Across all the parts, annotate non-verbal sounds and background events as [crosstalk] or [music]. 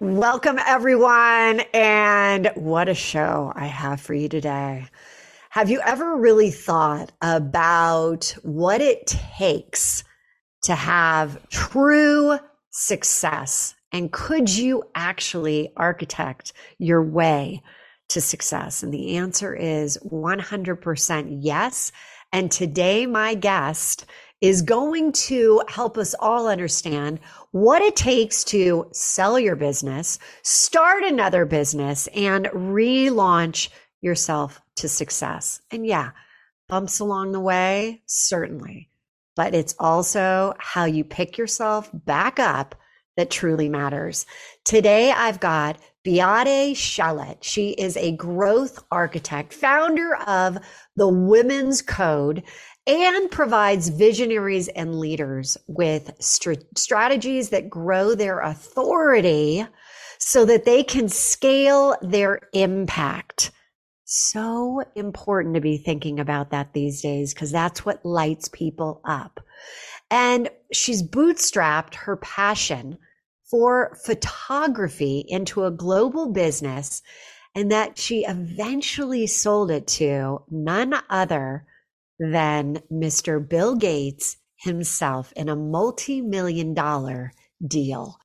Welcome, everyone. And what a show I have for you today. Have you ever really thought about what it takes to have true success? And could you actually architect your way to success? And the answer is 100% yes. And today, my guest is going to help us all understand what it takes to sell your business, start another business, and relaunch yourself to success. And yeah, bumps along the way, certainly, but it's also how you pick yourself back up that truly matters. Today, I've got Beate Chelette. She is a growth architect, founder of the Women's Code, and provides visionaries and leaders with st- strategies that grow their authority so that they can scale their impact. So important to be thinking about that these days because that's what lights people up. And she's bootstrapped her passion for photography into a global business and that she eventually sold it to none other than Mr. Bill Gates himself in a multi million dollar deal.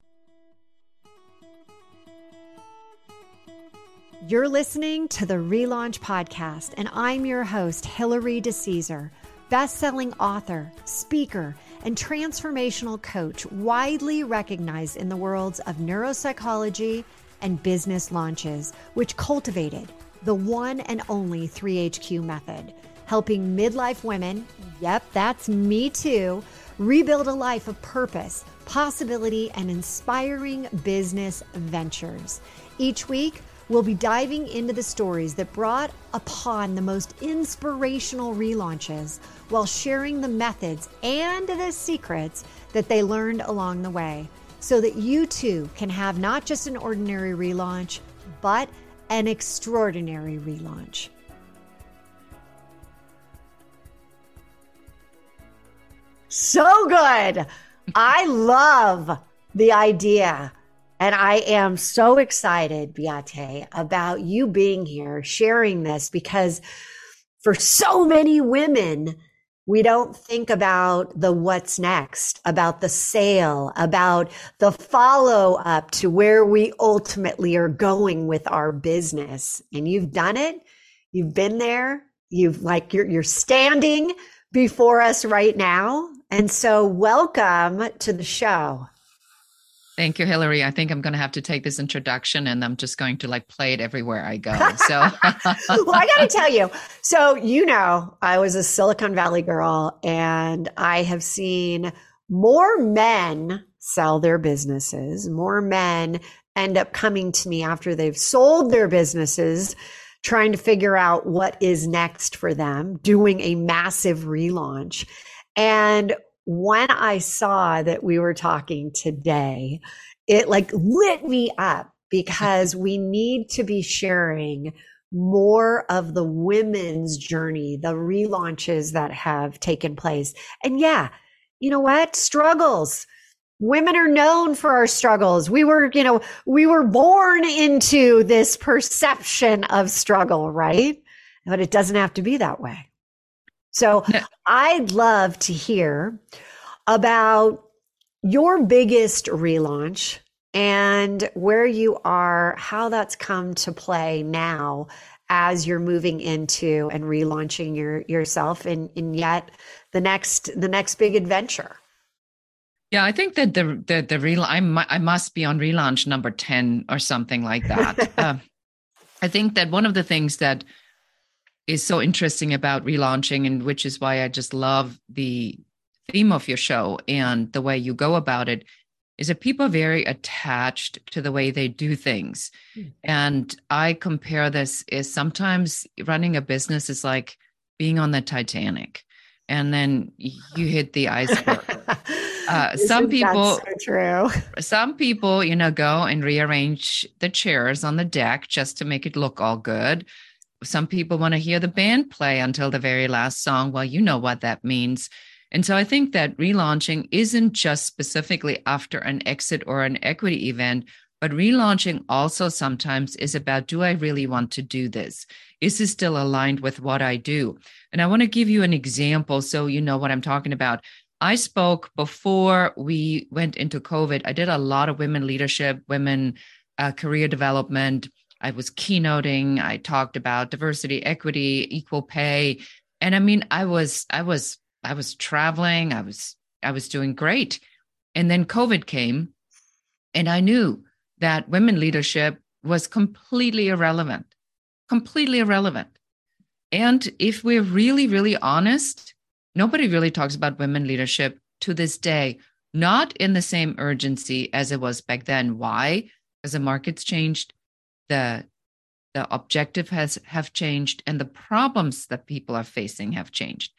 You're listening to the Relaunch Podcast, and I'm your host, Hilary DeCesar, best selling author, speaker, and transformational coach, widely recognized in the worlds of neuropsychology and business launches, which cultivated the one and only 3HQ method helping midlife women, yep, that's me too, rebuild a life of purpose, possibility, and inspiring business ventures. Each week, we'll be diving into the stories that brought upon the most inspirational relaunches while sharing the methods and the secrets that they learned along the way so that you too can have not just an ordinary relaunch, but an extraordinary relaunch. So good. I love the idea. And I am so excited, Beate, about you being here, sharing this, because for so many women, we don't think about the what's next, about the sale, about the follow up to where we ultimately are going with our business. And you've done it. You've been there. You've like, you're, you're standing before us right now. And so, welcome to the show. Thank you, Hilary. I think I'm going to have to take this introduction and I'm just going to like play it everywhere I go. [laughs] So, well, I got to tell you. So, you know, I was a Silicon Valley girl and I have seen more men sell their businesses, more men end up coming to me after they've sold their businesses, trying to figure out what is next for them, doing a massive relaunch. And when I saw that we were talking today, it like lit me up because we need to be sharing more of the women's journey, the relaunches that have taken place. And yeah, you know what? Struggles. Women are known for our struggles. We were, you know, we were born into this perception of struggle, right? But it doesn't have to be that way. So I'd love to hear about your biggest relaunch and where you are, how that's come to play now as you're moving into and relaunching your yourself and, and yet the next the next big adventure. Yeah, I think that the the the real I I must be on relaunch number 10 or something like that. [laughs] uh, I think that one of the things that is so interesting about relaunching and which is why I just love the theme of your show and the way you go about it is that people are very attached to the way they do things. Mm. And I compare this is sometimes running a business is like being on the Titanic and then you hit the iceberg. [laughs] Uh, some people, so true. Some people, you know, go and rearrange the chairs on the deck just to make it look all good some people want to hear the band play until the very last song. Well, you know what that means. And so I think that relaunching isn't just specifically after an exit or an equity event, But relaunching also sometimes is about do I really want to do this? Is this still aligned with what I do? And I want to give you an example so you know what I'm talking about. I spoke before we went into COVID. I did a lot of women leadership, women uh, career development. I was keynoting. I talked about diversity, equity, equal pay, and I mean, I was, I was, I was traveling. I was, I was doing great, and then COVID came, and I knew that women leadership was completely irrelevant, completely irrelevant. And if we're really, really honest, nobody really talks about women leadership to this day, not in the same urgency as it was back then. Why? Because the market's changed, the the objective has have changed, and the problems that people are facing have changed.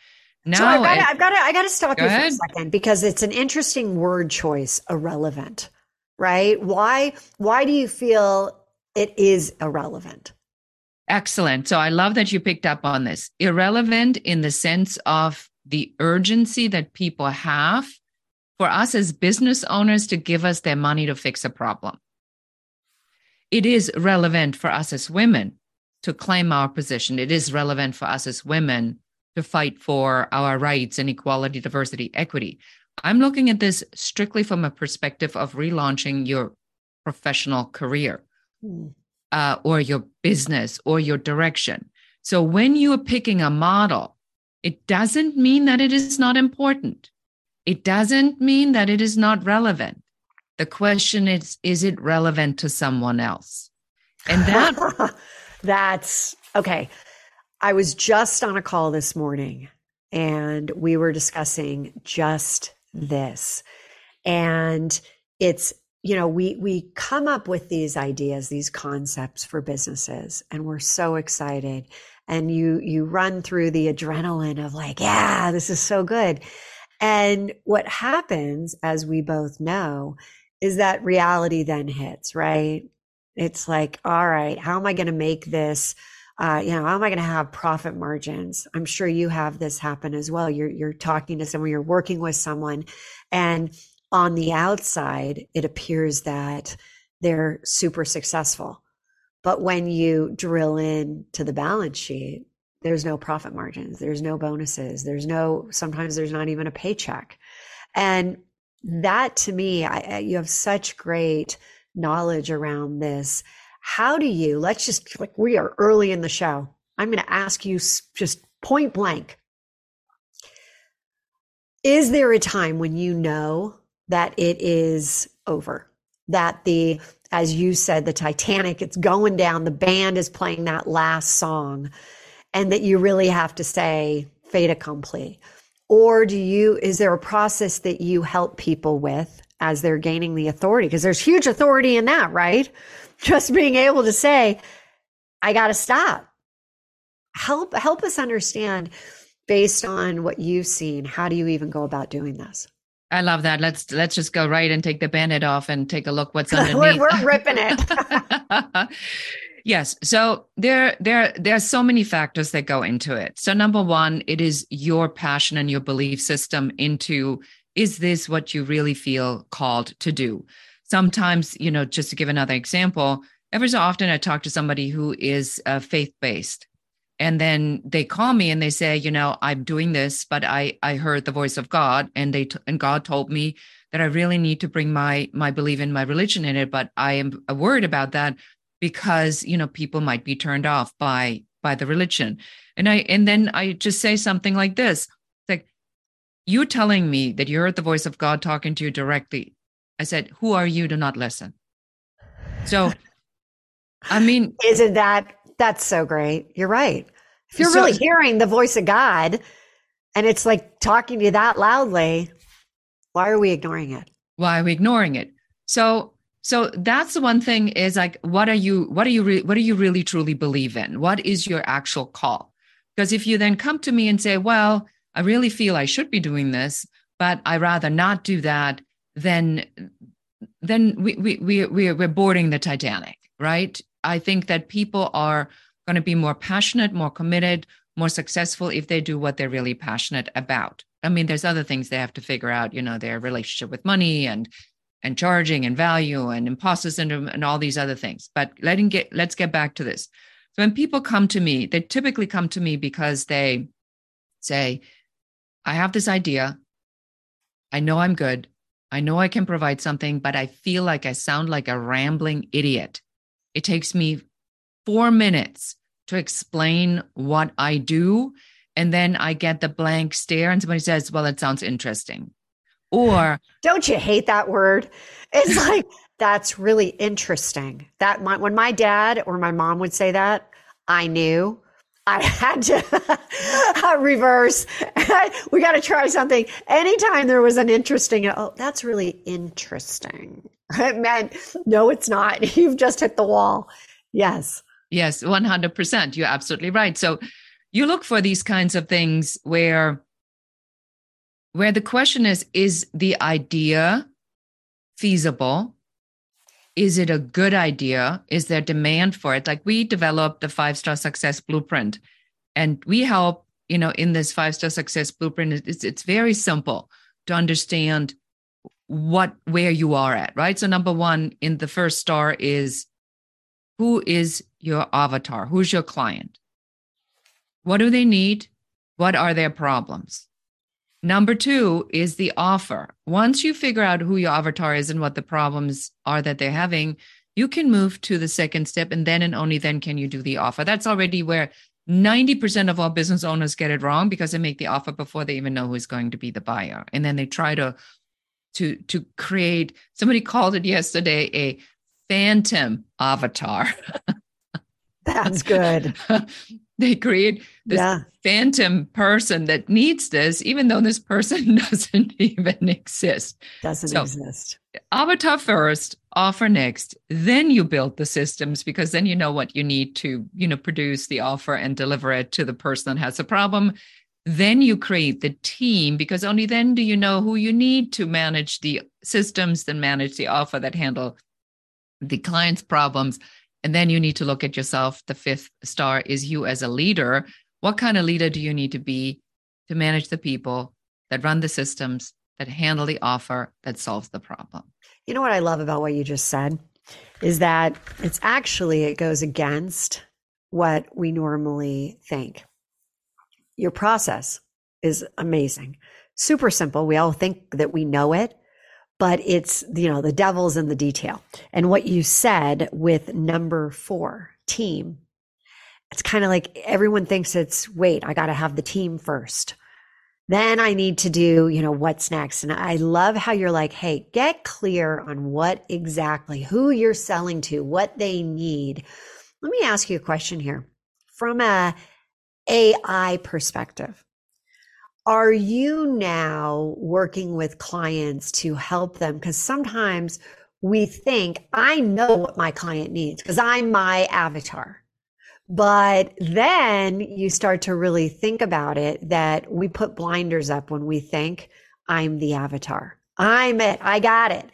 Now, so I've got, to, I've got to, I got to stop you ahead. for a second because it's an interesting word choice, irrelevant, right? Why, why do you feel it is irrelevant? Excellent. So I love that you picked up on this. Irrelevant in the sense of the urgency that people have for us as business owners to give us their money to fix a problem. It is relevant for us as women to claim our position. It is relevant for us as women to fight for our rights and equality, diversity, equity. I'm looking at this strictly from a perspective of relaunching your professional career mm. uh, or your business or your direction. So when you are picking a model, it doesn't mean that it is not important. It doesn't mean that it is not relevant. The question is, is it relevant to someone else? And that [laughs] that's okay. I was just on a call this morning and we were discussing just this. And it's, you know, we we come up with these ideas, these concepts for businesses and we're so excited and you you run through the adrenaline of like, yeah, this is so good. And what happens as we both know is that reality then hits, right? It's like, all right, how am I going to make this uh, you know, how am I going to have profit margins? I'm sure you have this happen as well. You're you're talking to someone, you're working with someone, and on the outside, it appears that they're super successful. But when you drill in to the balance sheet, there's no profit margins, there's no bonuses, there's no sometimes there's not even a paycheck. And that to me, I, you have such great knowledge around this how do you, let's just like we are early in the show. I'm going to ask you just point blank. Is there a time when you know that it is over? That the, as you said, the Titanic, it's going down, the band is playing that last song, and that you really have to say, fait accompli? Or do you, is there a process that you help people with as they're gaining the authority? Because there's huge authority in that, right? [laughs] just being able to say, I got to stop. Help help us understand based on what you've seen, how do you even go about doing this? I love that. Let's let's just go right and take the bandit off and take a look what's [laughs] underneath. we're, we're ripping it. [laughs] yes. So there there there are so many factors that go into it. So number one, it is your passion and your belief system into is this what you really feel called to do? sometimes, you know, just to give another example, every so often I talk to somebody who is uh, faith based. And then they call me and they say, you know, I'm doing this, but I I heard the voice of God, and they t- and God told me that I really need to bring my my belief in my religion in it. But I am worried about that because you know people might be turned off by by the religion. And I and then I just say something like this, like, you telling me that you heard the voice of God talking to you directly I said, Who are you to not listen? So, I mean, isn't that that's so great? You're right. If you're so, really hearing the voice of God and it's like talking to you that loudly, why are we ignoring it? Why are we ignoring it? So, so that's the one thing is like, what are you, what are you, re- what do you really truly believe in? What is your actual call? Because if you then come to me and say, well, I really feel I should be doing this, but I rather not do that then then we we we we're, we're boarding the Titanic, right? I think that people are going to be more passionate, more committed, more successful if they do what they're really passionate about. I mean, there's other things they have to figure out, you know, their relationship with money and and charging and value and imposter syndrome and all these other things. But letting get let's get back to this. So when people come to me, they typically come to me because they say, I have this idea. I know I'm good. I know I can provide something, but I feel like I sound like a rambling idiot. It takes me four minutes to explain what I do. And then I get the blank stare, and somebody says, Well, it sounds interesting. Or don't you hate that word? It's [laughs] like, that's really interesting. That my, when my dad or my mom would say that, I knew I [laughs] had to [laughs] uh, reverse. we got to try something. Anytime there was an interesting, oh, that's really interesting. It meant, no, it's not. You've just hit the wall. Yes. Yes, 100%. You're absolutely right. So you look for these kinds of things where where the question is is the idea feasible? Is it a good idea? Is there demand for it? Like we developed the five star success blueprint and we help you know in this five star success blueprint it's, it's very simple to understand what where you are at right? So number one in the first star is who is your avatar? Who's your client? What do they need? What are their problems Number two is the offer. Once you figure out who your avatar is and what the problems are that they're having, you can move to the second step and then and only then can you do the offer. That's already where 90% of all business owners get it wrong because they make the offer before they even know who's going to be the buyer. And then they try to to to create somebody called it yesterday a phantom avatar. That's good. [laughs] [laughs] they create this yeah. phantom person that needs this, even though this person [laughs] doesn't even exist. Doesn't so, exist. Avatar first, offer next. Then you build the systems because then you know what you need to, you know, produce the offer and deliver it to the person that has a problem. Then you create the team because only then do you know who you need to manage the systems, then manage the offer that handle the client's problems and then you need to look at yourself. The fifth star is you as a leader. What kind of leader do you need to be to manage the people that run the systems, that handle the offer, that solves the problem? You know what I love about what you just said is that it's actually, it goes against what we normally think. Your process is amazing, super simple. We all think that we know it, but it's, you know, the devil's in the detail. And what you said with number four, team, it's kind of like everyone thinks it's, wait, I got to have the team first. Then I need to do, you know, what's next. And I love how you're like, hey, get clear on what exactly, who you're selling to, what they need. Let me ask you a question here from a AI perspective. Are you now working with clients to help them? Because sometimes we think, I know what my client needs because I'm my avatar. But then you start to really think about it that we put blinders up when we think I'm the avatar. I'm it. I got it.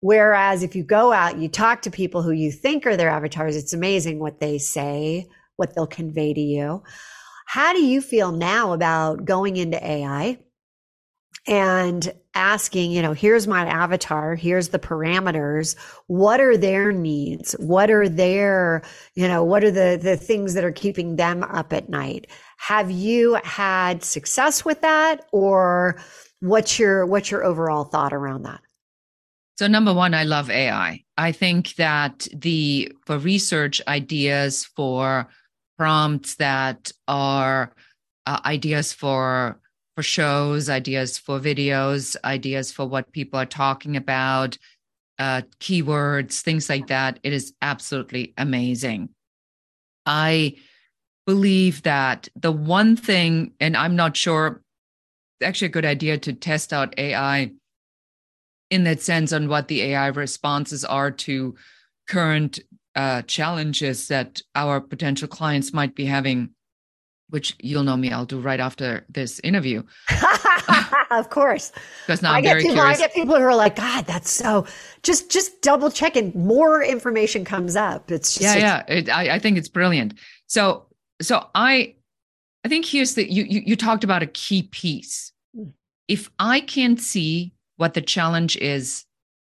Whereas if you go out, you talk to people who you think are their avatars, it's amazing what they say, what they'll convey to you. How do you feel now about going into AI and asking, you know, here's my avatar, here's the parameters. What are their needs? What are their, you know, what are the the things that are keeping them up at night? Have you had success with that or what's your what's your overall thought around that? So number one, I love AI. I think that the for research ideas for prompts that are uh, ideas for for shows, ideas for videos, ideas for what people are talking about, uh, keywords, things like that. It is absolutely amazing. I believe that the one thing, and I'm not sure, actually a good idea to test out AI in that sense on what the AI responses are to current uh, challenges that our potential clients might be having, which you'll know me, I'll do right after this interview. [laughs] of course, because now I'm very people, curious. I get people who are like, God, that's so. Just just double checking. More information comes up. It's just, yeah, yeah. It, I, I think it's brilliant. So so I I think here's the you you, you talked about a key piece. Hmm. If I can't see what the challenge is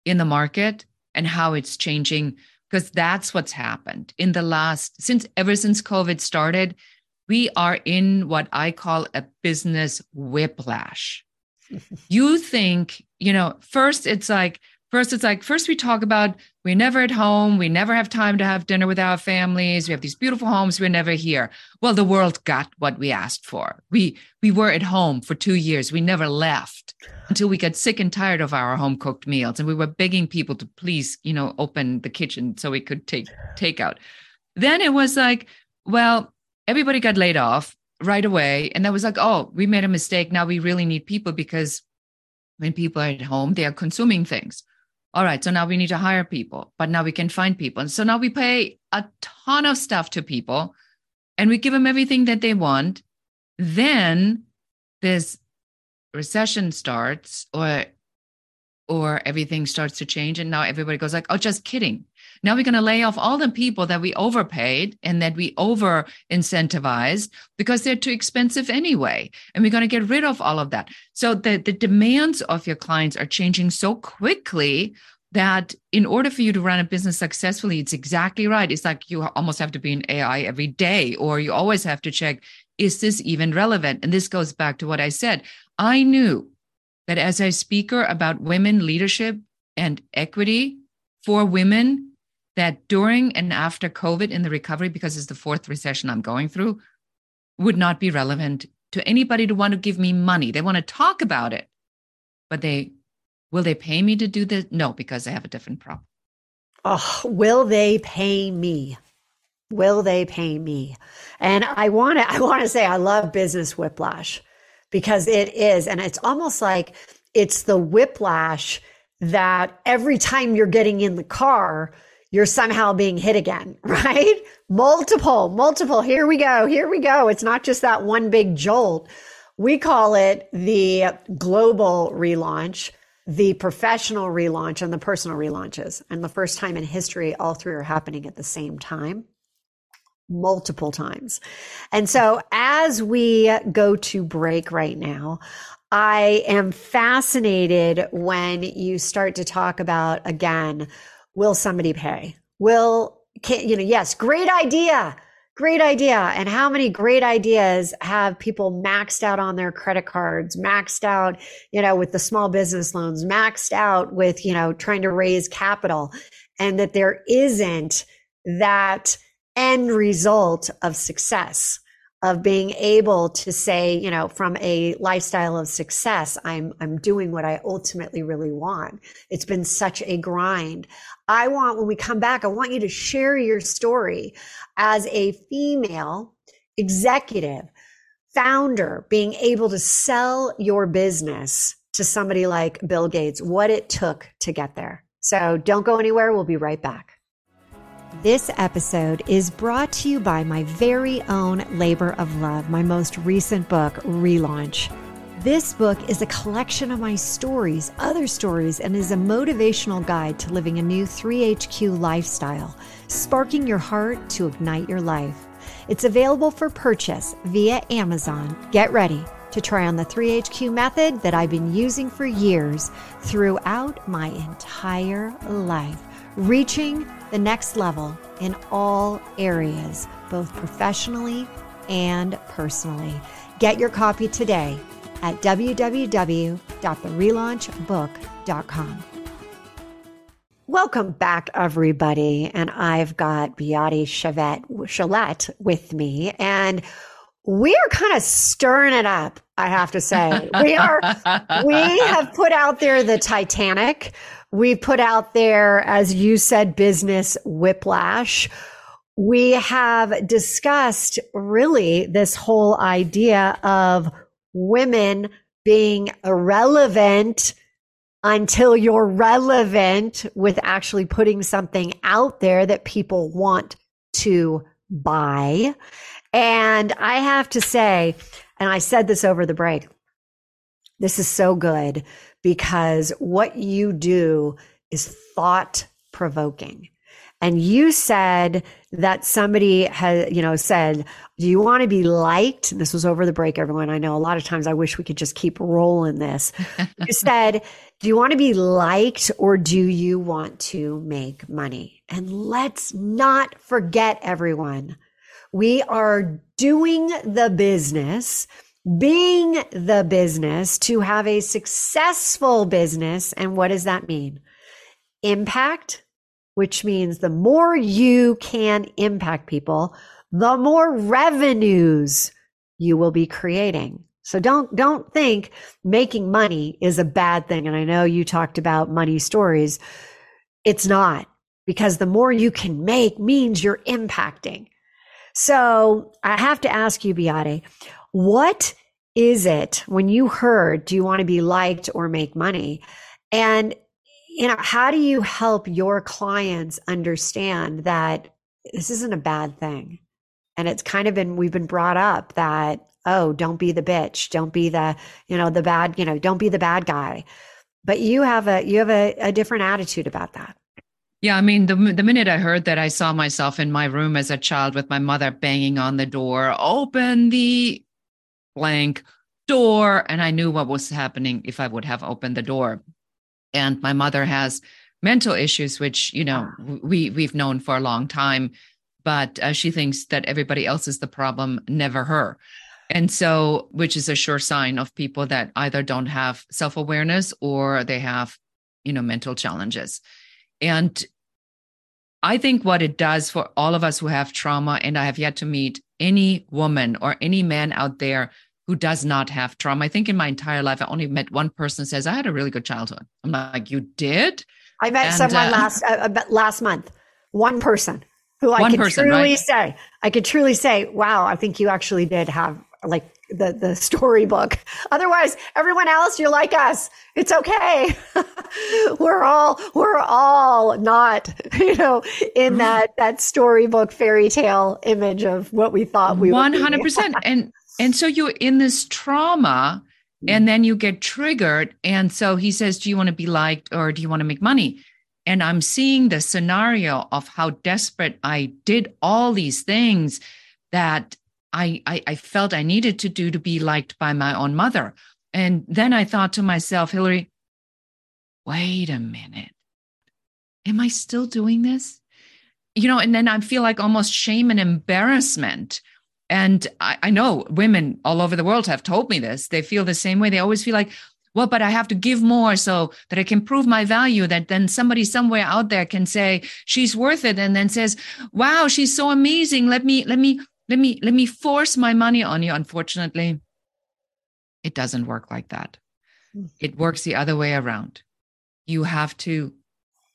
in the market and how it's changing because that's what's happened in the last since ever since covid started we are in what i call a business whiplash. [laughs] You think you know first it's like First, it's like, first we talk about we're never at home. We never have time to have dinner with our families. We have these beautiful homes. We're never here. Well, the world got what we asked for. We we were at home for two years. We never left until we got sick and tired of our home cooked meals. And we were begging people to please, you know, open the kitchen so we could take takeout. Then it was like, well, everybody got laid off right away. And that was like, oh, we made a mistake. Now we really need people because when people are at home, they are consuming things all right, so now we need to hire people, but now we can find people. And so now we pay a ton of stuff to people and we give them everything that they want. Then this recession starts or or everything starts to change and now everybody goes like, "Oh, just kidding." Now we're going to lay off all the people that we overpaid and that we over incentivized because they're too expensive anyway. And we're going to get rid of all of that. So the, the demands of your clients are changing so quickly that in order for you to run a business successfully, it's exactly right. It's like you almost have to be in AI every day, or you always have to check, is this even relevant? And this goes back to what I said. I knew that as a speaker about women leadership and equity for women, that during and after COVID in the recovery, because it's the fourth recession I'm going through, would not be relevant to anybody to want to give me money. They want to talk about it, but they will they pay me to do this? No, because I have a different problem. Oh, will they pay me? Will they pay me? And I want to I want to say I love business whiplash because it is and it's almost like it's the whiplash that every time you're getting in the car, you're somehow being hit again, [laughs] right? Multiple, multiple. Here we go. Here we go. It's not just that one big jolt. We call it the global relaunch, the professional relaunch, and the personal relaunches. And the first time in history, all three are happening at the same time multiple times. And so as we go to break right now, I am fascinated when you start to talk about again will somebody pay? Will, can, you know, yes, great idea. Great idea. And how many great ideas have people maxed out on their credit cards, maxed out, you know, with the small business loans, maxed out with, you know, trying to raise capital and that there isn't that end result of success of being able to say, you know, from a lifestyle of success, I'm, I'm doing what I ultimately really want. It's been such a grind. I want, when we come back, I want you to share your story as a female executive, founder, being able to sell your business to somebody like Bill Gates, what it took to get there. So don't go anywhere. We'll be right back. This episode is brought to you by my very own Labor of Love, my most recent book, Relaunch. This book is a collection of my stories, other stories, and is a motivational guide to living a new 3HQ lifestyle, sparking your heart to ignite your life. It's available for purchase via Amazon. Get ready to try on the 3HQ method that I've been using for years throughout my entire life, reaching the next level in all areas, both professionally and personally. Get your copy today at www.therelaunchbook.com. Welcome back, everybody. And I've got Beate Chelette with me. And we are kind of stirring it up, I have to say. We are, we [laughs] have put out there the Titanic we put out there, as you said, business whiplash. We have discussed really this whole idea of women being irrelevant until you're relevant with actually putting something out there that people want to buy. And I have to say, and I said this over the break, this is so good because what you do is thought provoking. And you said that somebody has, you know, said, do you want to be liked? And this was over the break, everyone. I know a lot of times I wish we could just keep rolling this. [laughs] you said, do you want to be liked or do you want to make money? And let's not forget, everyone, we are doing the business being the business to have a successful business. And what does that mean? Impact, which means the more you can impact people, the more revenues you will be creating. So don't, don't think making money is a bad thing. And I know you talked about money stories. It's not because the more you can make means you're impacting. So I have to ask you, Beate, what is it when you heard, do you want to be liked or make money? And, you know, how do you help your clients understand that this isn't a bad thing? And it's kind of been, we've been brought up that, oh, don't be the bitch. Don't be the, you know, the bad, you know, don't be the bad guy. But you have a, you have a, a different attitude about that. Yeah, I mean, the the minute I heard that, I saw myself in my room as a child with my mother banging on the door, open the blank door, and I knew what was happening if I would have opened the door. And my mother has mental issues, which you know we we've known for a long time, but uh, she thinks that everybody else is the problem, never her. And so, which is a sure sign of people that either don't have self awareness or they have, you know, mental challenges. And I think what it does for all of us who have trauma, and I have yet to meet any woman or any man out there who does not have trauma. I think in my entire life, I only met one person says I had a really good childhood. I'm like, you did? I met and, someone uh, last uh, last month. One person who I could person, truly right? say, I could truly say, wow, I think you actually did have like the the storybook. Otherwise, everyone else, you're like us. It's okay. [laughs] we're all we're all not, [laughs] you know, in mm-hmm. that that storybook fairy tale image of what we thought we one hundred percent. [laughs] And and so you're in this trauma, and then you get triggered. And so he says, "Do you want to be liked, or do you want to make money?" And I'm seeing the scenario of how desperate I did all these things that I, I, I felt I needed to do to be liked by my own mother. And then I thought to myself, Hilary, wait a minute. Am I still doing this? You know, and then I feel like almost shame and embarrassment. And I, I know women all over the world have told me this. They feel the same way. They always feel like, well, but I have to give more so that I can prove my value, that then somebody somewhere out there can say she's worth it and then says, wow, she's so amazing. Let me, let me let me let me force my money on you. Unfortunately it doesn't work like that. Hmm. it works the other way around. You have to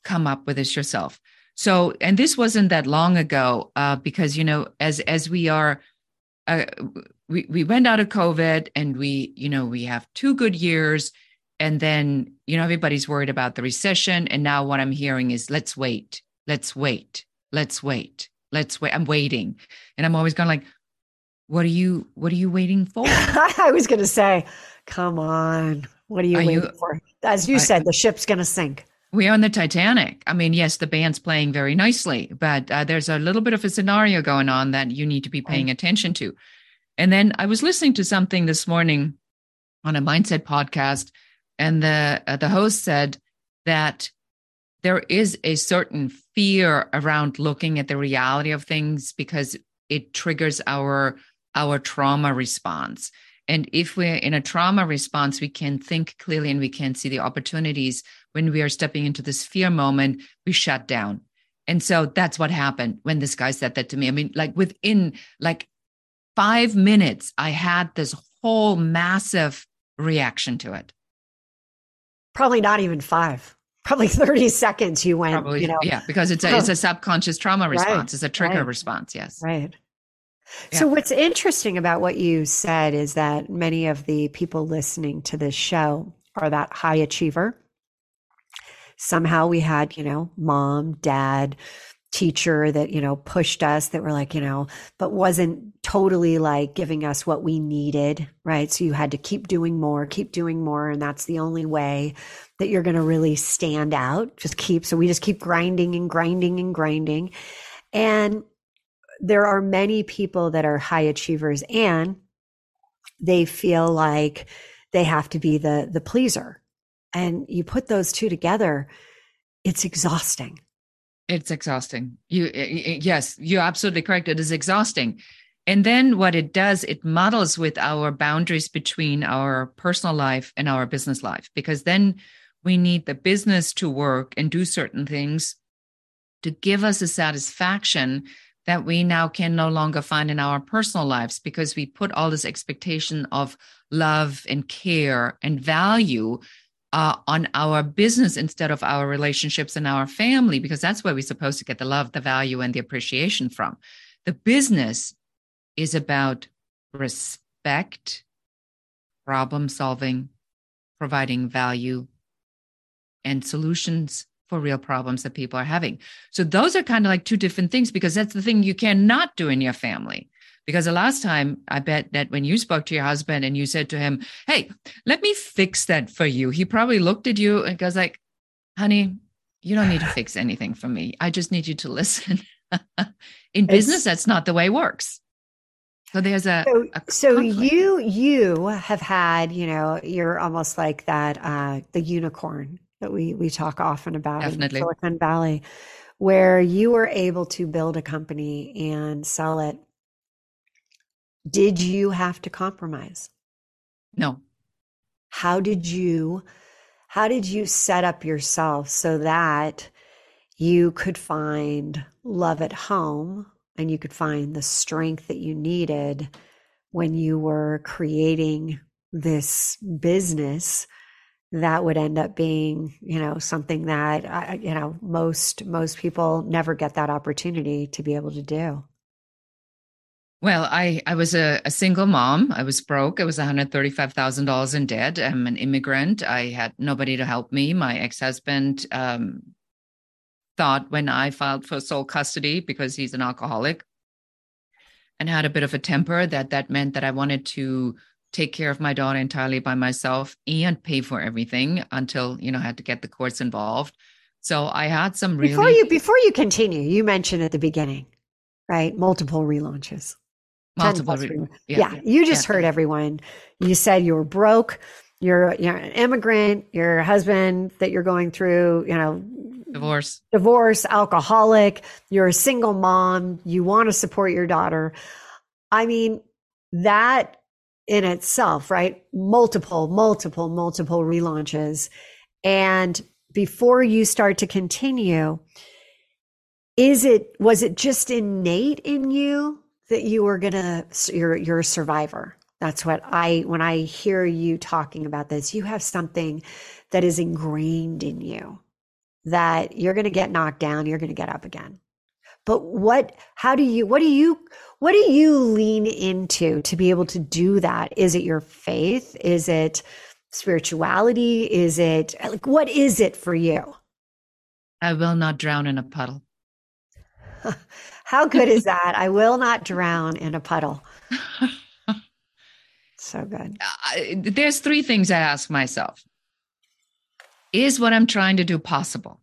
come up with this yourself. So and this wasn't that long ago uh, because you know as as we are uh, we, we went out of covid and we you know we have two good years and then you know everybody's worried about the recession. And now what i'm hearing is let's wait. Let's wait. Let's wait let's wait i'm waiting. And i'm always going like what are you what are you waiting for? [laughs] I was going to say come on what are you are waiting you, for? As you I, said the ship's going to sink. We are on the titanic. I mean yes the band's playing very nicely but uh, there's a little bit of a scenario going on that you need to be paying attention to. And then i was listening to something this morning on a mindset podcast and the uh, the host said that there is a certain fear around looking at the reality of things because it triggers our our trauma response. And if we're in a trauma response we can think clearly and we can see the opportunities. When we are stepping into this fear moment we shut down. And so that's what happened when this guy said that to me. I mean like within like 5 minutes i had this whole massive reaction to it. Probably not even 5 probably [laughs] 30 seconds you went probably, you know. yeah because it's a it's a subconscious trauma response right, it's a trigger right, response yes. right. Yeah. so what's interesting about what you said is that many of the people listening to this show are that high achiever. Somehow we had you know mom dad teacher that, you know, pushed us that were like, you know, but wasn't totally like giving us what we needed, right? So you had to keep doing more, keep doing more. And that's the only way that you're going to really stand out. Just keep, so we just keep grinding and grinding and grinding. And there are many people that are high achievers and they feel like they have to be the, the pleaser. And you put those two together, it's exhausting it's exhausting. You yes, you're absolutely correct. It is exhausting. And then what it does, it models with our boundaries between our personal life and our business life because then we need the business to work and do certain things to give us a satisfaction that we now can no longer find in our personal lives because we put all this expectation of love and care and value uh, on our business instead of our relationships and our family, because that's where we're supposed to get the love, the value, and the appreciation from. The business is about respect, problem solving, providing value, and solutions for real problems that people are having. So those are kind of like two different things because that's the thing you cannot do in your family. Because the last time I bet that when you spoke to your husband and you said to him, Hey, let me fix that for you, he probably looked at you and goes like, honey, you don't need to fix anything for me. I just need you to listen. [laughs] In business, it's, that's not the way it works. So there's a so, a so, you you have had you know you're almost like that uh the unicorn that we we talk often about Definitely. in Silicon Valley, where you were able to build a company and sell it did you have to compromise? No. How did you how did you set up yourself so that you could find love at home and you could find the strength that you needed when you were creating this business that would end up being you know something that uh, you know most most people never get that opportunity to be able to do well, I, I was a, a single mom. I was broke. I was $135,000 in debt. I'm an immigrant. I had nobody to help me. My ex husband um, thought when I filed for sole custody because he's an alcoholic and had a bit of a temper that that meant that I wanted to take care of my daughter entirely by myself and pay for everything until, you know, I had to get the courts involved. So I had some really Before you before you continue, you mentioned at the beginning, right? Multiple relaunches. Multiple. Re- yeah. yeah. You just yeah. heard everyone. You said you were broke. You're, you're an immigrant. Your husband that you're going through, you know, divorce, divorce, alcoholic. You're a single mom. You want to support your daughter. I mean, that in itself, right? Multiple, multiple, multiple relaunches. And before you start to continue, is it, was it just innate in you that you were gonna you're you're a survivor. That's what i when i hear you talking about this you have something that is ingrained in you that you're to get knocked down you're to get up again. But what how do you what do you what do you lean into to be able to do that? Is it your faith? Is it spirituality? Is it like what is it for you? I will not drown in a puddle [laughs] How good is that? I will not drown in a puddle. So good. [laughs] There's three things I ask myself Is what I'm trying to do possible?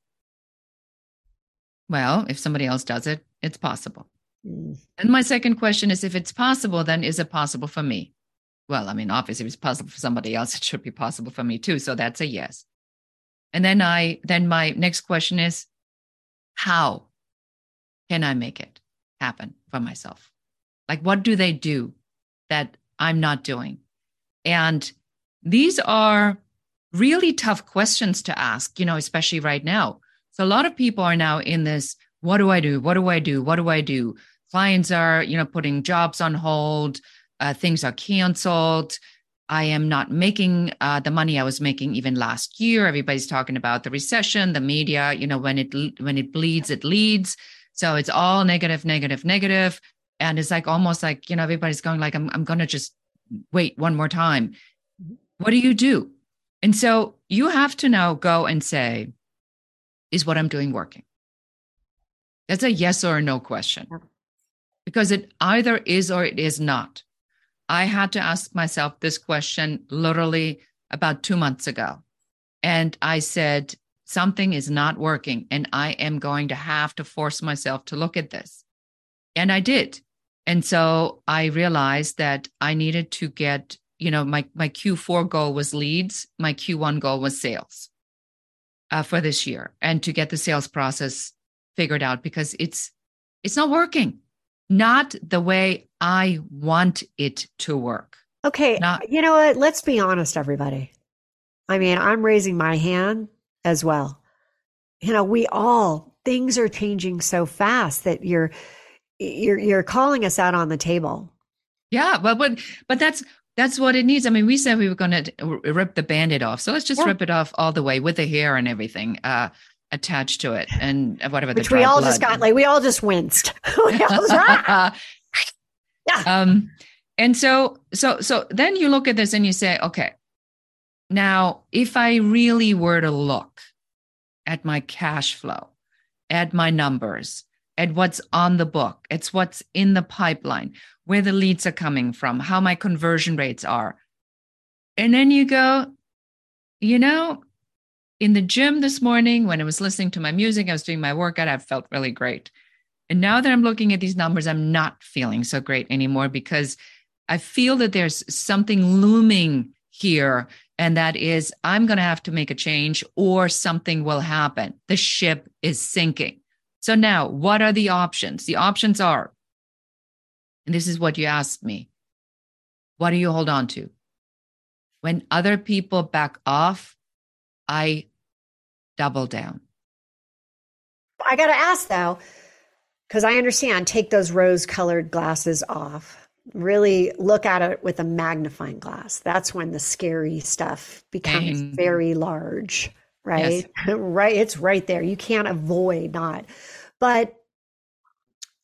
Well, if somebody else does it, it's possible. Mm. And my second question is if it's possible, then is it possible for me? Well, I mean, obviously, if it's possible for somebody else, [laughs] it should be possible for me too. So that's a yes. And then I, then my next question is, how can I make it happen for myself? Like, what do they do that I'm not doing? And these are really tough questions to ask, you know, especially right now. So a lot of people are now in this what do I do? What do I do? What do I do? Clients are, you know, putting jobs on hold, uh, things are canceled. I am not making uh, the money I was making even last year. Everybody's talking about the recession, the media. You know, when it when it bleeds, it leads. So it's all negative, negative, negative. And it's like almost like, you know, everybody's going like, I'm, I'm going to just wait one more time. Mm-hmm. What do you do? And so you have to now go and say, is what I'm doing working? That's a yes or a no question. Because it either is or it is not. I had to ask myself this question literally about two months ago. And I said, something is not working, and I am going to have to force myself to look at this. And I did. And so I realized that I needed to get, you know, my, my Q4 goal was leads, my Q1 goal was sales uh, for this year, and to get the sales process figured out because it's it's not working. Not the way i want it to work. Okay not- you know what? Let's be honest everybody. I mean i'm raising my hand as well you know we all things are changing so fast that you're you're you're calling us out on the table yeah but but but that's that's what it needs. I mean, we said we were going to rip the Band-Aid off. So let's just yeah. rip it off all the way with the hair and everything. Uh, attached to it and whatever which we all blood. just got like we all just winced [laughs] [laughs] [laughs] yeah um and so so so then you look at this and you say okay now if i really were to look at my cash flow at my numbers at what's on the book it's what's in the pipeline where the leads are coming from how my conversion rates are and then you go you know in the gym this morning when I was listening to my music, I was doing my workout, I felt really great. And now that I'm looking at these numbers, I'm not feeling so great anymore because I feel that there's something looming here. And that is, I'm going to have to make a change or something will happen. The ship is sinking. So now, what are the options? The options are, and this is what you asked me what do you hold on to? When other people back off, I double down. I got to ask though, because I understand, take those rose colored glasses off. Really look at it with a magnifying glass. That's when the scary stuff becomes mm. very large, right? Yes. [laughs] right. It's right there. You can't avoid not. But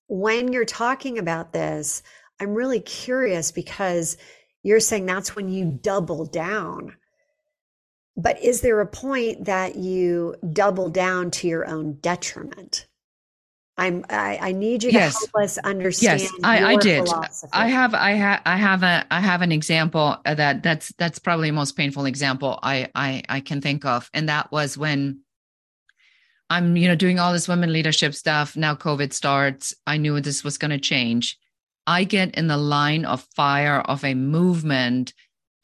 when you're talking about this, I'm really curious because you're saying that's when you double down. But is there a point that you double down to your own detriment? I'm I, I need you to yes. help us understand. Yes, I, I did. Philosophy. I have I have I have a I have an example that that's that's probably the most painful example I I I can think of, and that was when I'm you know doing all this women leadership stuff. Now COVID starts. I knew this was going to change. I get in the line of fire of a movement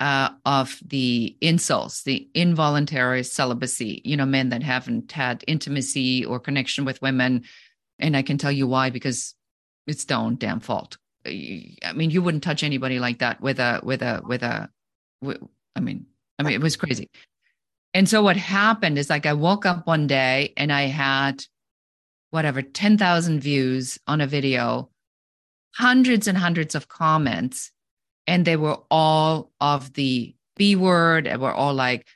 uh, of the incels, the involuntary celibacy, you know, men that haven't had intimacy or connection with women. And I can tell you why, because it's their own damn fault. I mean, you wouldn't touch anybody like that with a, with a, with a, with, I mean, I mean, it was crazy. And so what happened is like I woke up one day and I had whatever 10,000 views on a video, hundreds and hundreds of comments and they were all of the B word and were all like,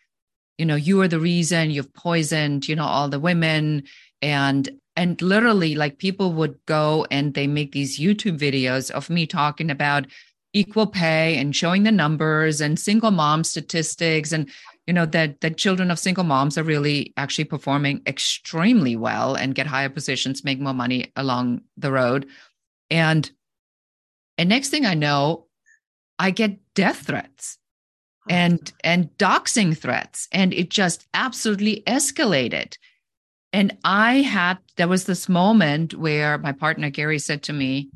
you know, you are the reason you've poisoned, you know, all the women. And and literally like people would go and they make these YouTube videos of me talking about equal pay and showing the numbers and single mom statistics. And you know that the children of single moms are really actually performing extremely well and get higher positions make more money along the road. And and next thing i know I get death threats and and doxing threats. And it just absolutely escalated and i had there was this moment where my partner gary said to me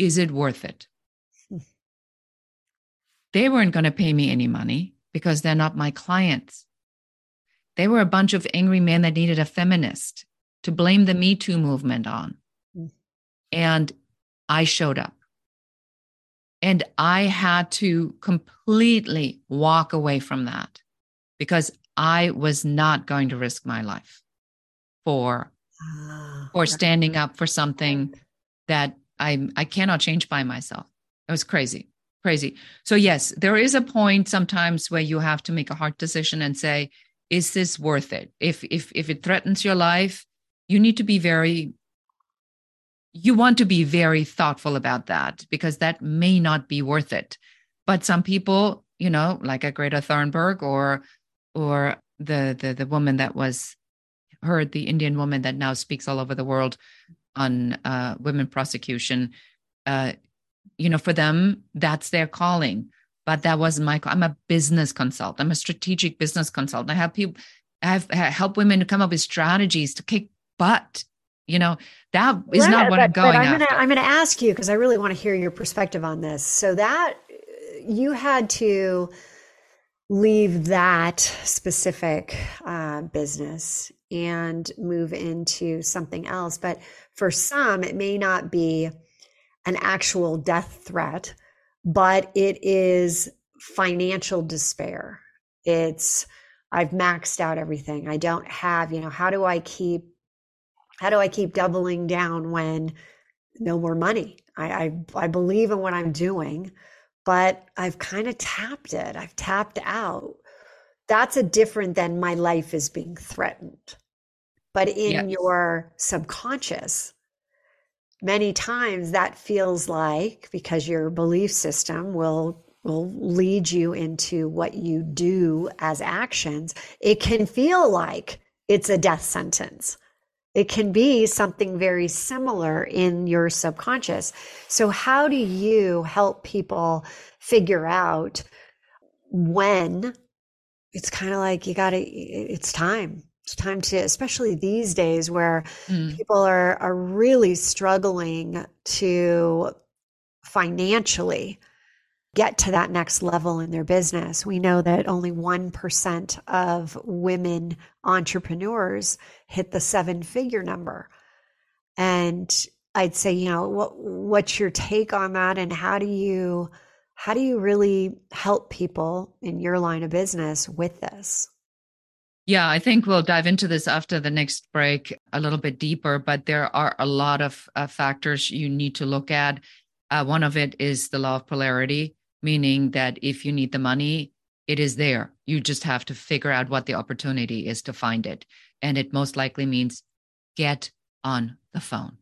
is it worth it? [laughs] They weren't going to pay me any money because they're not my clients. They were a bunch of angry men that needed a feminist to blame the me too movement on. Hmm. and i showed up. And I had to completely walk away from that because I was not going to risk my life for ah, for standing up for something that I I cannot change by myself. It was crazy. Crazy. So yes, there is a point sometimes where you have to make a hard decision and say, is this worth it? If if if it threatens your life, you need to be very you want to be very thoughtful about that because that may not be worth it. But some people, you know, like a Greta Thunberg or or the the the woman that was heard the Indian woman that now speaks all over the world on uh, women prosecution. Uh, you know, for them, that's their calling. But that wasn't my. Call. I'm a business consultant. I'm a strategic business consultant. I help people. I have helped women to come up with strategies to kick butt. You know, that is right, not what but, I'm going I'm after. Gonna, I'm going to ask you because I really want to hear your perspective on this. So that you had to leave that specific uh, business and move into something else. But for some, it may not be an actual death threat, but it is financial despair. It's, I've maxed out everything. I don't have, you know, how do I keep, how do I keep doubling down when no more money? I, I, I believe in what I'm doing, but I've kind of tapped it. I've tapped out. That's a different than my life is being threatened. But in yes. your subconscious, many times that feels like because your belief system will will lead you into what you do as actions it can feel like it's a death sentence it can be something very similar in your subconscious so how do you help people figure out when it's kind of like you got to it's time it's time to especially these days where mm. people are are really struggling to financially get to that next level in their business. We know that only 1% of women entrepreneurs hit the seven figure number. And I'd say, you know, what what's your take on that and how do you how do you really help people in your line of business with this? Yeah, I think we'll dive into this after the next break a little bit deeper, but there are a lot of uh, factors you need to look at. Uh, one of it is the law of polarity, meaning that if you need the money, it is there. You just have to figure out what the opportunity is to find it. And it most likely means get on the phone.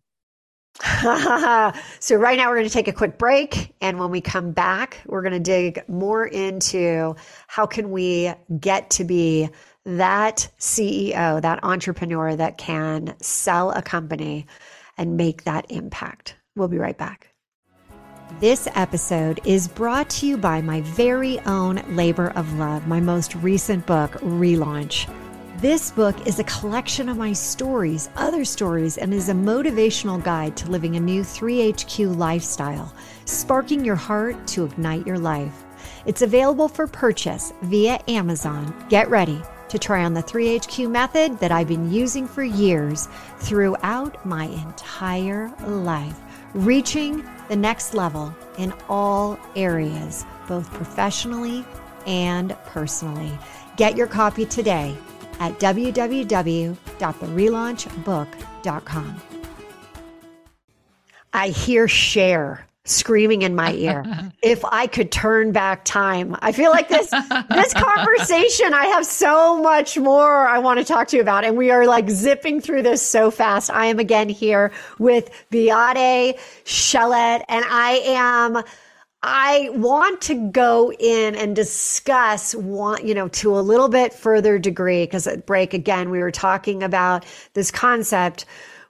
[laughs] so right now we're going to take a quick break and when we come back we're going to dig more into how can we get to be that CEO, that entrepreneur that can sell a company and make that impact. We'll be right back. This episode is brought to you by my very own labor of love, my most recent book, Relaunch. This book is a collection of my stories, other stories, and is a motivational guide to living a new 3HQ lifestyle, sparking your heart to ignite your life. It's available for purchase via Amazon. Get ready to try on the 3HQ method that I've been using for years throughout my entire life, reaching the next level in all areas, both professionally and personally. Get your copy today at www.therelaunchbook.com. I hear Cher screaming in my ear if i could turn back time. I feel like this this [laughs] conversation i have so much more i want to talk to you about and we are like zipping through this so fast. I am again here with Beate Chelette and i am I want to go in and discuss want you know to a little bit further degree because at break again we were talking about this concept.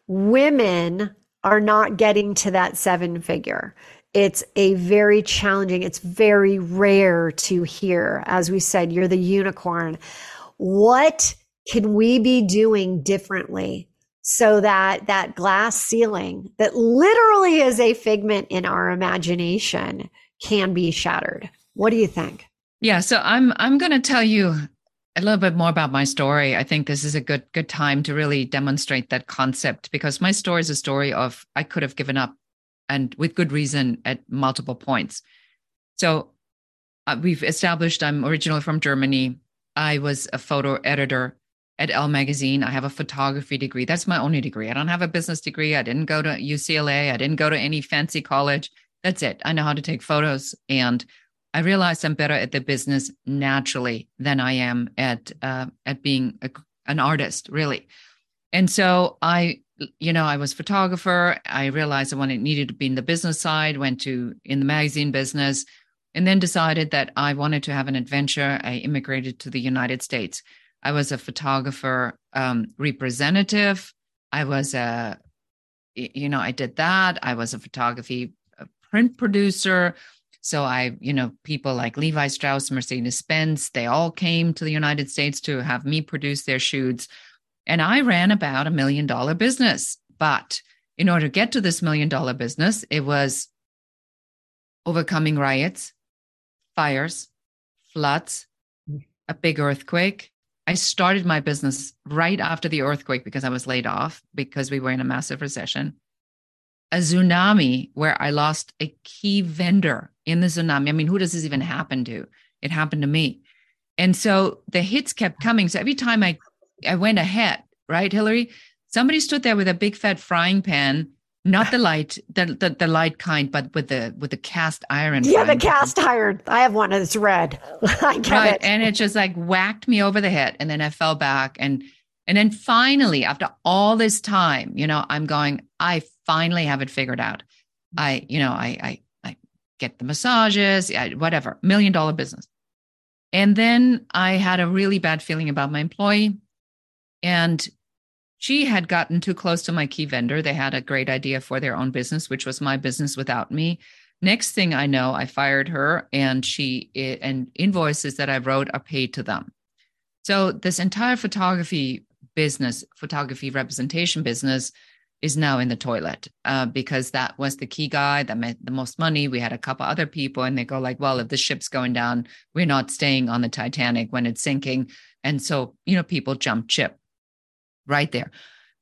Women are not getting to that seven figure. It's a very challenging, it's very rare to hear. As we said, you're the unicorn. What can we be doing differently so that that glass ceiling that literally is a figment in our imagination can be shattered? What do you think? Yeah, so I'm I'm going to tell you a little bit more about my story. I think this is a good good time to really demonstrate that concept because my story is a story of I could have given up and with good reason at multiple points. So uh, we've established I'm originally from Germany. I was a photo editor at Elle magazine. I have a photography degree. That's my only degree. I don't have a business degree. I didn't go to UCLA. I didn't go to any fancy college. That's it. I know how to take photos and I realize I'm better at the business naturally than I am at uh, at being a, an artist, really. And so I, you know, I was photographer. I realized I wanted needed to be in the business side. Went to in the magazine business, and then decided that I wanted to have an adventure. I immigrated to the United States. I was a photographer um, representative. I was a, you know, I did that. I was a photography print producer. So I, you know, people like Levi Strauss, Mercedes Benz, they all came to the United States to have me produce their shoots. And I ran about a million dollar business. But in order to get to this million dollar business, it was overcoming riots, fires, floods, a big earthquake. I started my business right after the earthquake because I was laid off because we were in a massive recession. A tsunami where I lost a key vendor in the tsunami. I mean, who does this even happen to? It happened to me. And so the hits kept coming. So every time I, I went ahead, right, Hilary, somebody stood there with a big fat frying pan not the light the, the, the light kind but with the with the cast iron yeah the cast iron i have one that's red [laughs] i get right. it and it just like whacked me over the head and then i fell back and and then finally after all this time you know i'm going i finally have it figured out i you know i i, I get the massages whatever million dollar business and then i had a really bad feeling about my employee and she had gotten too close to my key vendor. They had a great idea for their own business, which was my business without me. Next thing I know, I fired her and she and invoices that I wrote are paid to them. So this entire photography business, photography representation business is now in the toilet uh, because that was the key guy that made the most money. We had a couple other people, and they go like, "Well, if the ship's going down, we're not staying on the Titanic when it's sinking." And so, you know, people jump ship right there.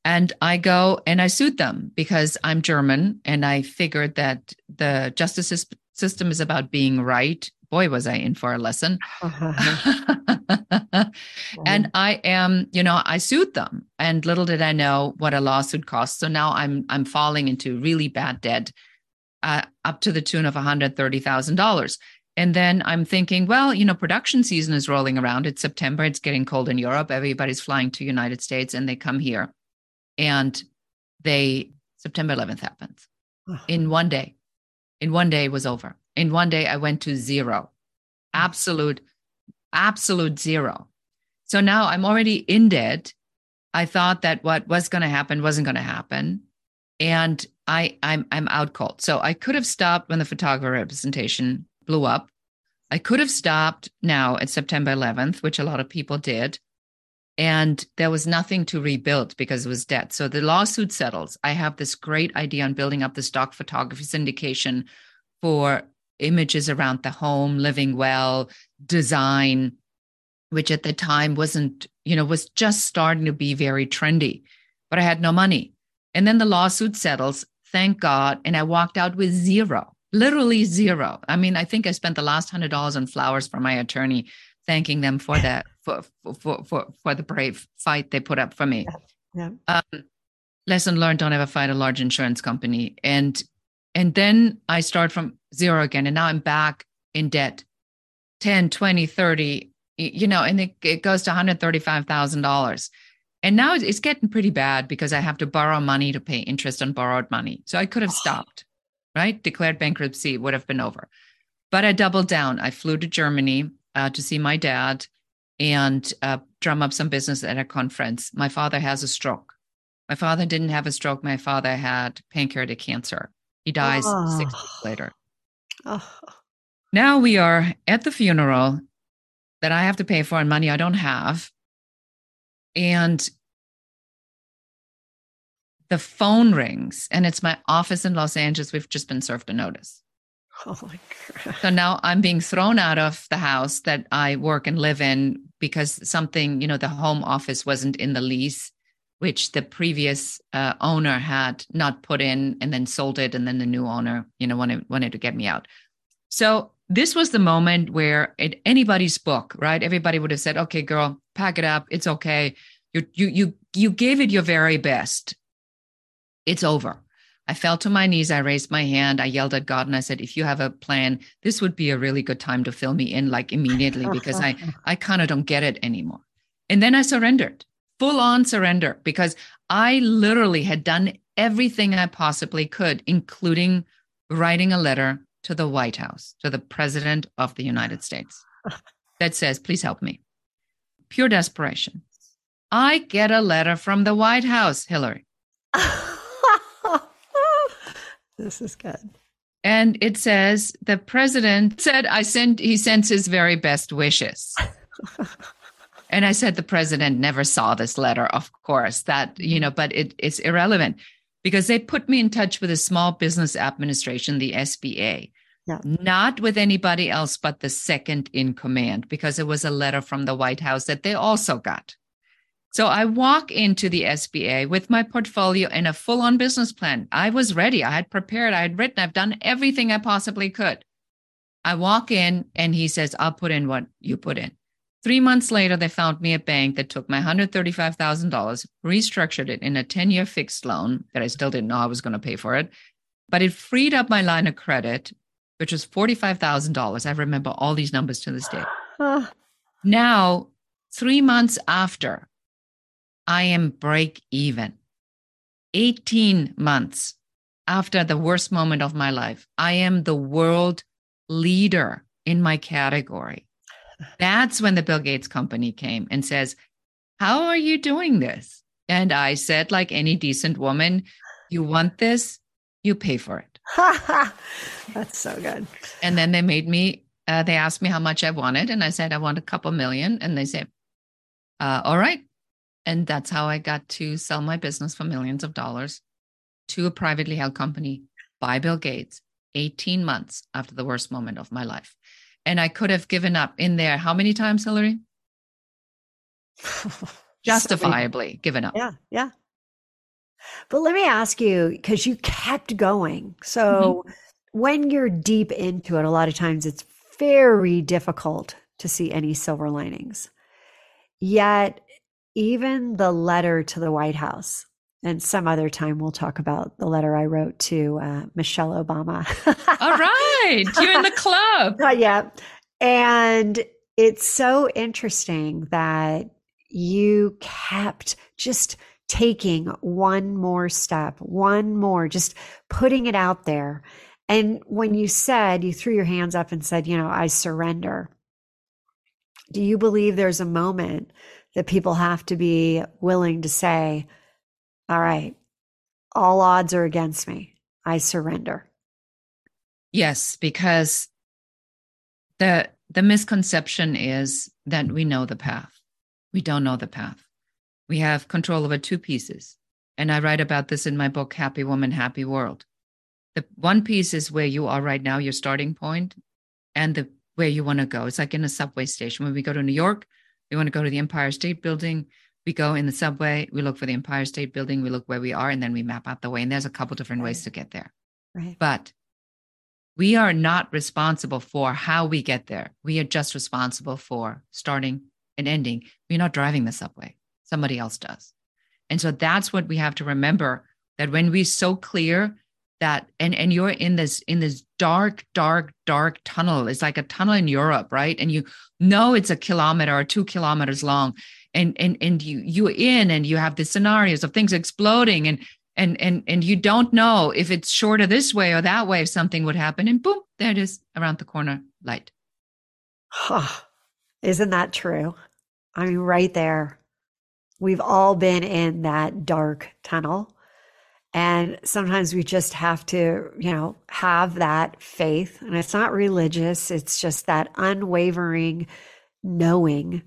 And I go and I sued them because I'm German and I figured that the justice system is about being right. Boy, was I in for a lesson. [laughs] [laughs] and I am, you know, I sued them. And little did I know what a lawsuit costs. So now I'm I'm falling into really bad debt, uh, up to the tune of $130,000. And then I'm thinking, well, you know, production season is rolling around. It's September. It's getting cold in Europe. Everybody's flying to United States and they come here. And they September 11th happens. In one day. In one day it was over. In one day I went to zero. Absolute absolute zero. So now I'm already in debt. I thought that what was going to happen wasn't going to happen. And I I'm I'm out cold. So I could have stopped when the photographer representation blew up. I could have stopped now at September 11th, which a lot of people did. And there was nothing to rebuild because it was debt. So the lawsuit settles. I have this great idea on building up the stock photography syndication for images around the home, living well, design, which at the time wasn't, you know, was just starting to be very trendy. But I had no money. And then the lawsuit settles, thank God. And I walked out with zero literally zero. I mean, I think I spent the last hundred dollars on flowers for my attorney, thanking them for that for for for for the brave fight they put up for me. Yeah. yeah. Um, lesson learned: don't ever fight a large insurance company. And and then I start from zero again, and now I'm back in debt, 10, 20, 30, you know, and it, it goes to $135,000. And now it's getting pretty bad because I have to borrow money to pay interest on borrowed money. So I could have stopped right? Declared bankruptcy would have been over. But I doubled down. I flew to Germany uh, to see my dad and uh, drum up some business at a conference. My father has a stroke. My father didn't have a stroke. My father had pancreatic cancer. He dies oh. six ah. weeks later. Oh. Now we are at the funeral that I have to pay for and money I don't have. And the phone rings and it's my office in Los Angeles. We've just been served a notice. Oh my God. So now I'm being thrown out of the house that I work and live in because something, you know, the home office wasn't in the lease, which the previous uh, owner had not put in and then sold it. And then the new owner, you know, wanted, wanted to get me out. So this was the moment where in anybody's book, right? Everybody would have said, okay, girl, pack it up. It's okay. You, you, you, you gave it your very best it's over. I fell to my knees. I raised my hand. I yelled at God and I said, if you have a plan, this would be a really good time to fill me in like immediately because I, [laughs] I kind of don't get it anymore. And then I surrendered, full on surrender, because I literally had done everything I possibly could, including writing a letter to the White House, to the President of the United States [laughs] that says, please help me. pure desperation. I get a letter from the White House, Hilary. [laughs] this is good. And it says the president said I sent he sends his very best wishes. [laughs] and I said the president never saw this letter, of course. That, you know, but it, it's irrelevant because they put me in touch with the small business administration, the SBA. Yeah. Not with anybody else but the second in command, because it was a letter from the White House that they also got. So I walk into the SBA with my portfolio and a full on business plan. I was ready. I had prepared. I had written. I've done everything I possibly could. I walk in and he says, I'll put in what you put in. Three months later, they found me a bank that took my $135,000, restructured it in a 10 year fixed loan that I still didn't know I was going to pay for it. But it freed up my line of credit, which was $45,000. I remember all these numbers to this day. now, three months after I am break even. 18 months after the worst moment of my life, I am the world leader in my category. That's when the Bill Gates company came and says, How are you doing this? And I said, like any decent woman, you want this, you pay for it. [laughs] That's so good. And then they made me, uh, they asked me how much I wanted. And I said, I want a couple million. And they said, uh, All right, and that's how I got to sell my business for millions of dollars to a privately held company by Bill Gates 18 months after the worst moment of my life. And I could have given up in there how many times, Hilary? [laughs] Justifiably so given up. Yeah, yeah. But let me ask you, because you kept going. So mm-hmm. when you're deep into it, a lot of times it's very difficult to see any silver linings. Yet even the letter to the White House, and some other time we'll talk about the letter I wrote to uh, Michelle Obama. All right, [laughs] you're in the club. Uh, yeah, and it's so interesting that you kept just taking one more step, one more, just putting it out there. And when you said, you threw your hands up and said, you know, I surrender. Do you believe there's a moment that people have to be willing to say, all right, all odds are against me. I surrender. Yes, because the the misconception is that we know the path. We don't know the path. We have control over two pieces. And I write about this in my book, Happy Woman, Happy World. The one piece is where you are right now, your starting point, and the where you want to go. It's like in a subway station. When we go to New York, we want to go to the Empire State Building. We go in the subway, we look for the Empire State Building, we look where we are, and then we map out the way. And there's a couple different right. ways to get there. Right. But we are not responsible for how we get there. We are just responsible for starting and ending. We're not driving the subway, somebody else does. And so that's what we have to remember that when we're so clear that and and you're in this in this dark dark dark tunnel it's like a tunnel in europe right and you know it's a kilometer or two kilometers long and and and you you're in and you have the scenarios of things exploding and and and and you don't know if it's shorter this way or that way if something would happen and boom there it is around the corner light. Huh. isn't that true? I mean right there. We've all been in that dark tunnel. And sometimes we just have to, you know, have that faith. And it's not religious, it's just that unwavering knowing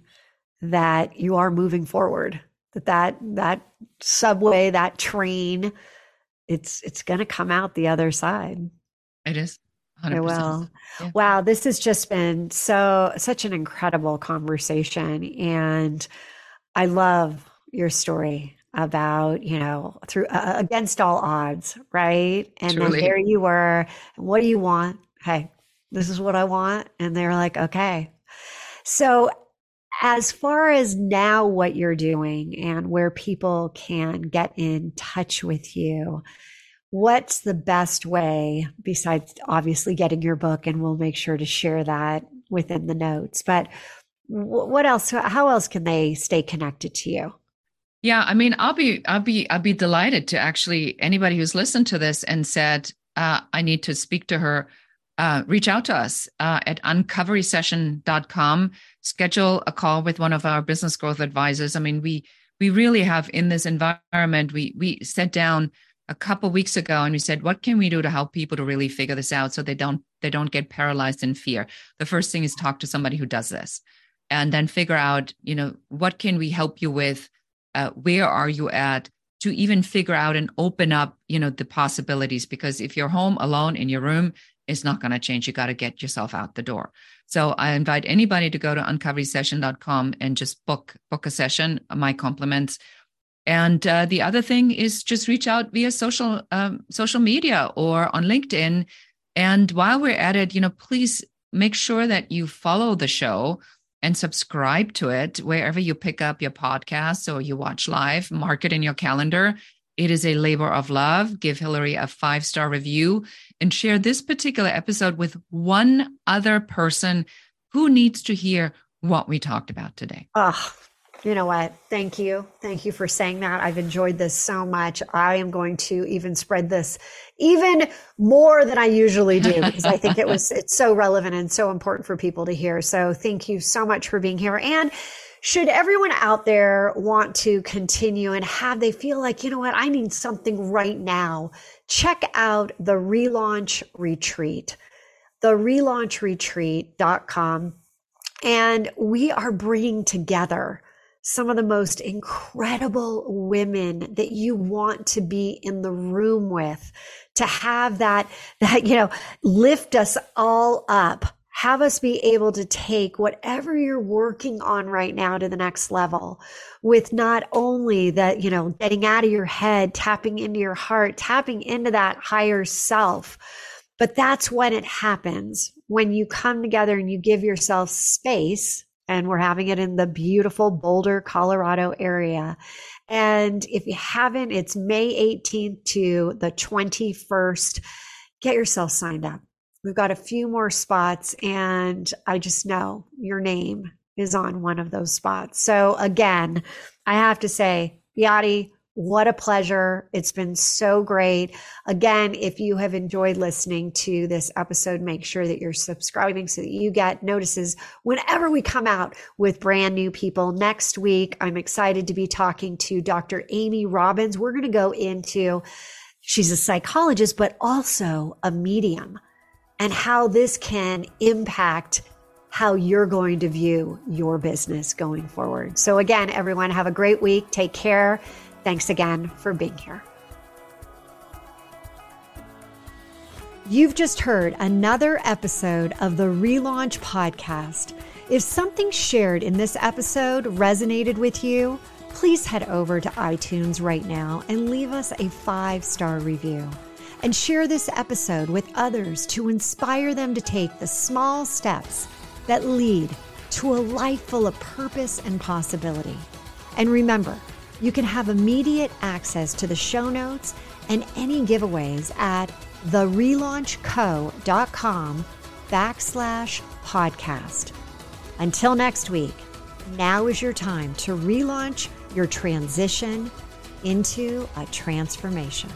that you are moving forward. That that that subway, that train, it's it's going to come out the other side. It is. 100%. Well, yeah. wow, this has just been so such an incredible conversation and I love your story about you know through uh, against all odds right and Truly. then there you were what do you want hey this is what i want and they're like okay so as far as now what you're doing and where people can get in touch with you what's the best way besides obviously getting your book and we'll make sure to share that within the notes but what else how else can they stay connected to you yeah, I mean, I'll be, I'll be, I'll be delighted to actually anybody who's listened to this and said, uh, I need to speak to her. Uh, reach out to us uh, at uncoverysession.com. Schedule a call with one of our business growth advisors. I mean, we we really have in this environment. We we sat down a couple weeks ago and we said, what can we do to help people to really figure this out so they don't they don't get paralyzed in fear? The first thing is talk to somebody who does this, and then figure out, you know, what can we help you with? Uh, where are you at? to even figure out and open up you know the possibilities because if you're home alone in your room it's not going to change. You got to get yourself out the door. So I invite anybody to go to uncoverysession.com and just book book a session. My compliments. And uh, the other thing is just reach out via social um, social media or on LinkedIn. And while we're at it, you know, please make sure that you follow the show and subscribe to it wherever you pick up your podcast or you watch live. Mark it in your calendar it is a labor of love. Give Hilary a five star review and share this particular episode with one other person who needs to hear what we talked about today. Oh, you know what? Thank you. Thank you for saying that. I've enjoyed this so much. I am going to even spread this even more than I usually do because I think it was [laughs] it's so relevant and so important for people to hear. So thank you so much for being here and should everyone out there want to continue and have they feel like, you know what, I need something right now, check out the relaunch retreat, the relaunchretreat.com. And we are bringing together some of the most incredible women that you want to be in the room with to have that, that, you know, lift us all up have us be able to take whatever you're working on right now to the next level with not only that, you know, getting out of your head, tapping into your heart, tapping into that higher self. But that's when it happens when you come together and you give yourself space. And we're having it in the beautiful Boulder, Colorado area. And if you haven't, it's May 18th to the 21st. Get yourself signed up We've got a few more spots, and I just know your name is on one of those spots. So, again, I have to say, Yadi, what a pleasure. It's been so great. Again, if you have enjoyed listening to this episode, make sure that you're subscribing so that you get notices whenever we come out with brand new people. Next week, I'm excited to be talking to Dr. Amy Robbins. We're going to go into, she's a psychologist, but also a medium and how this can impact how you're going to view your business going forward. So, again, everyone, have a great week. Take care. Thanks again for being here. You've just heard another episode of the Relaunch Podcast. If something shared in this episode resonated with you, please head over to iTunes right now and leave us a five star review and share this episode with others to inspire them to take the small steps that lead to a life full of purpose and possibility. And remember, you can have immediate access to the show notes and any giveaways at therelaunchco.com backslash podcast. Until next week, now is your time to relaunch your transition into a transformation.